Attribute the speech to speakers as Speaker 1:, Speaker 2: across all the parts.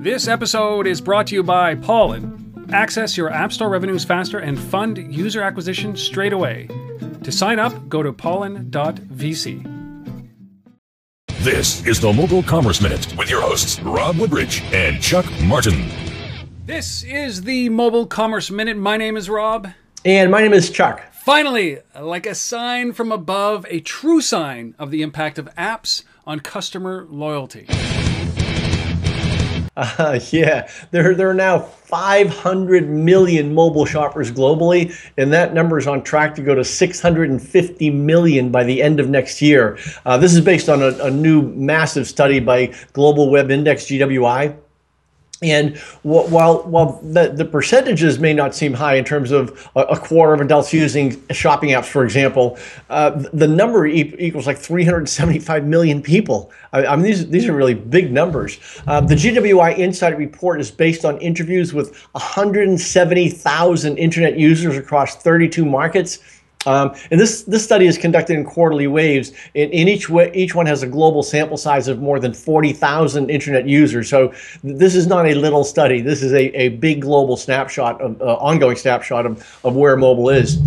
Speaker 1: This episode is brought to you by Pollen. Access your App Store revenues faster and fund user acquisition straight away. To sign up, go to pollen.vc.
Speaker 2: This is the Mobile Commerce Minute with your hosts, Rob Woodbridge and Chuck Martin.
Speaker 1: This is the Mobile Commerce Minute. My name is Rob.
Speaker 3: And my name is Chuck.
Speaker 1: Finally, like a sign from above, a true sign of the impact of apps on customer loyalty.
Speaker 3: Uh, yeah, there, there are now 500 million mobile shoppers globally, and that number is on track to go to 650 million by the end of next year. Uh, this is based on a, a new massive study by Global Web Index GWI. And while while the, the percentages may not seem high in terms of a, quarter of adults using shopping apps, for example, uh, the number e- equals like 375 million people. I, I, mean, these these are really big numbers. Uh, the GWI Insight report is based on interviews with 170,000 internet users across 32 markets. Um, and this, this study is conducted in quarterly waves. In, in each each one has a global sample size of more than 40,000 internet users. So this is not a little study. This is a, a big global snapshot, of, uh, ongoing snapshot of, of where mobile is.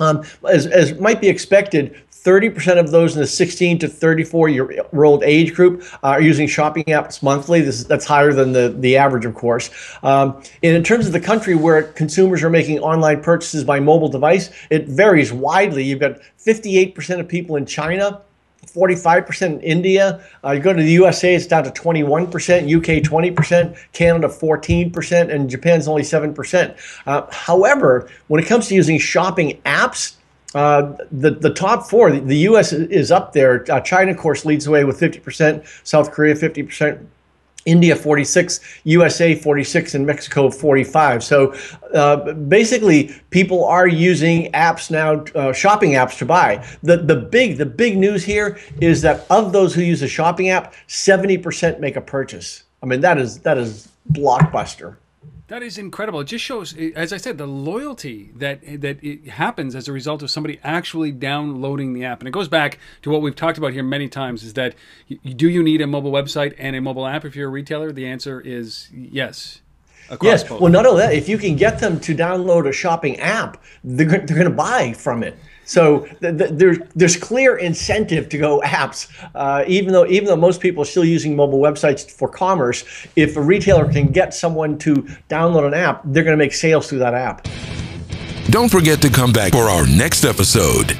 Speaker 3: Um, as, as might be expected, 30% of those in the 16 to 34 year old age group are using shopping apps monthly. This, that's higher than the, the average, of course. Um, and in terms of the country where consumers are making online purchases by mobile device, it varies widely. You've got 58% of people in China. 45% in India. Uh, you go to the USA, it's down to 21%, UK 20%, Canada 14%, and Japan's only 7%. Uh, however, when it comes to using shopping apps, uh, the the top four, the, the, U.S. is up there. Uh, China, of course, leads the way with 50%. South Korea, 50%. India 46, USA 46, and Mexico 45. So uh, basically, people are using apps now, uh, shopping apps to buy. The the big the big news here is that of those who use a shopping app, 70% make a purchase. I mean that is that is blockbuster.
Speaker 1: That is incredible. It just shows, eh, as I said, the loyalty that eh, that it happens as a result of somebody actually downloading the app. And it goes back to what we've talked about here many times: is that do you need a mobile website and a mobile app if you're a retailer? The answer is yes.
Speaker 3: Yes. Both. Well, not only that, if you can get them to download a shopping app, they're, they're going to buy from it. So th- th- there's there's clear incentive to go apps, uh, even though even though most people are still using mobile websites for commerce. If a retailer can get someone to download an app, they're going to make sales through that app.
Speaker 2: Don't forget to come back for our next episode.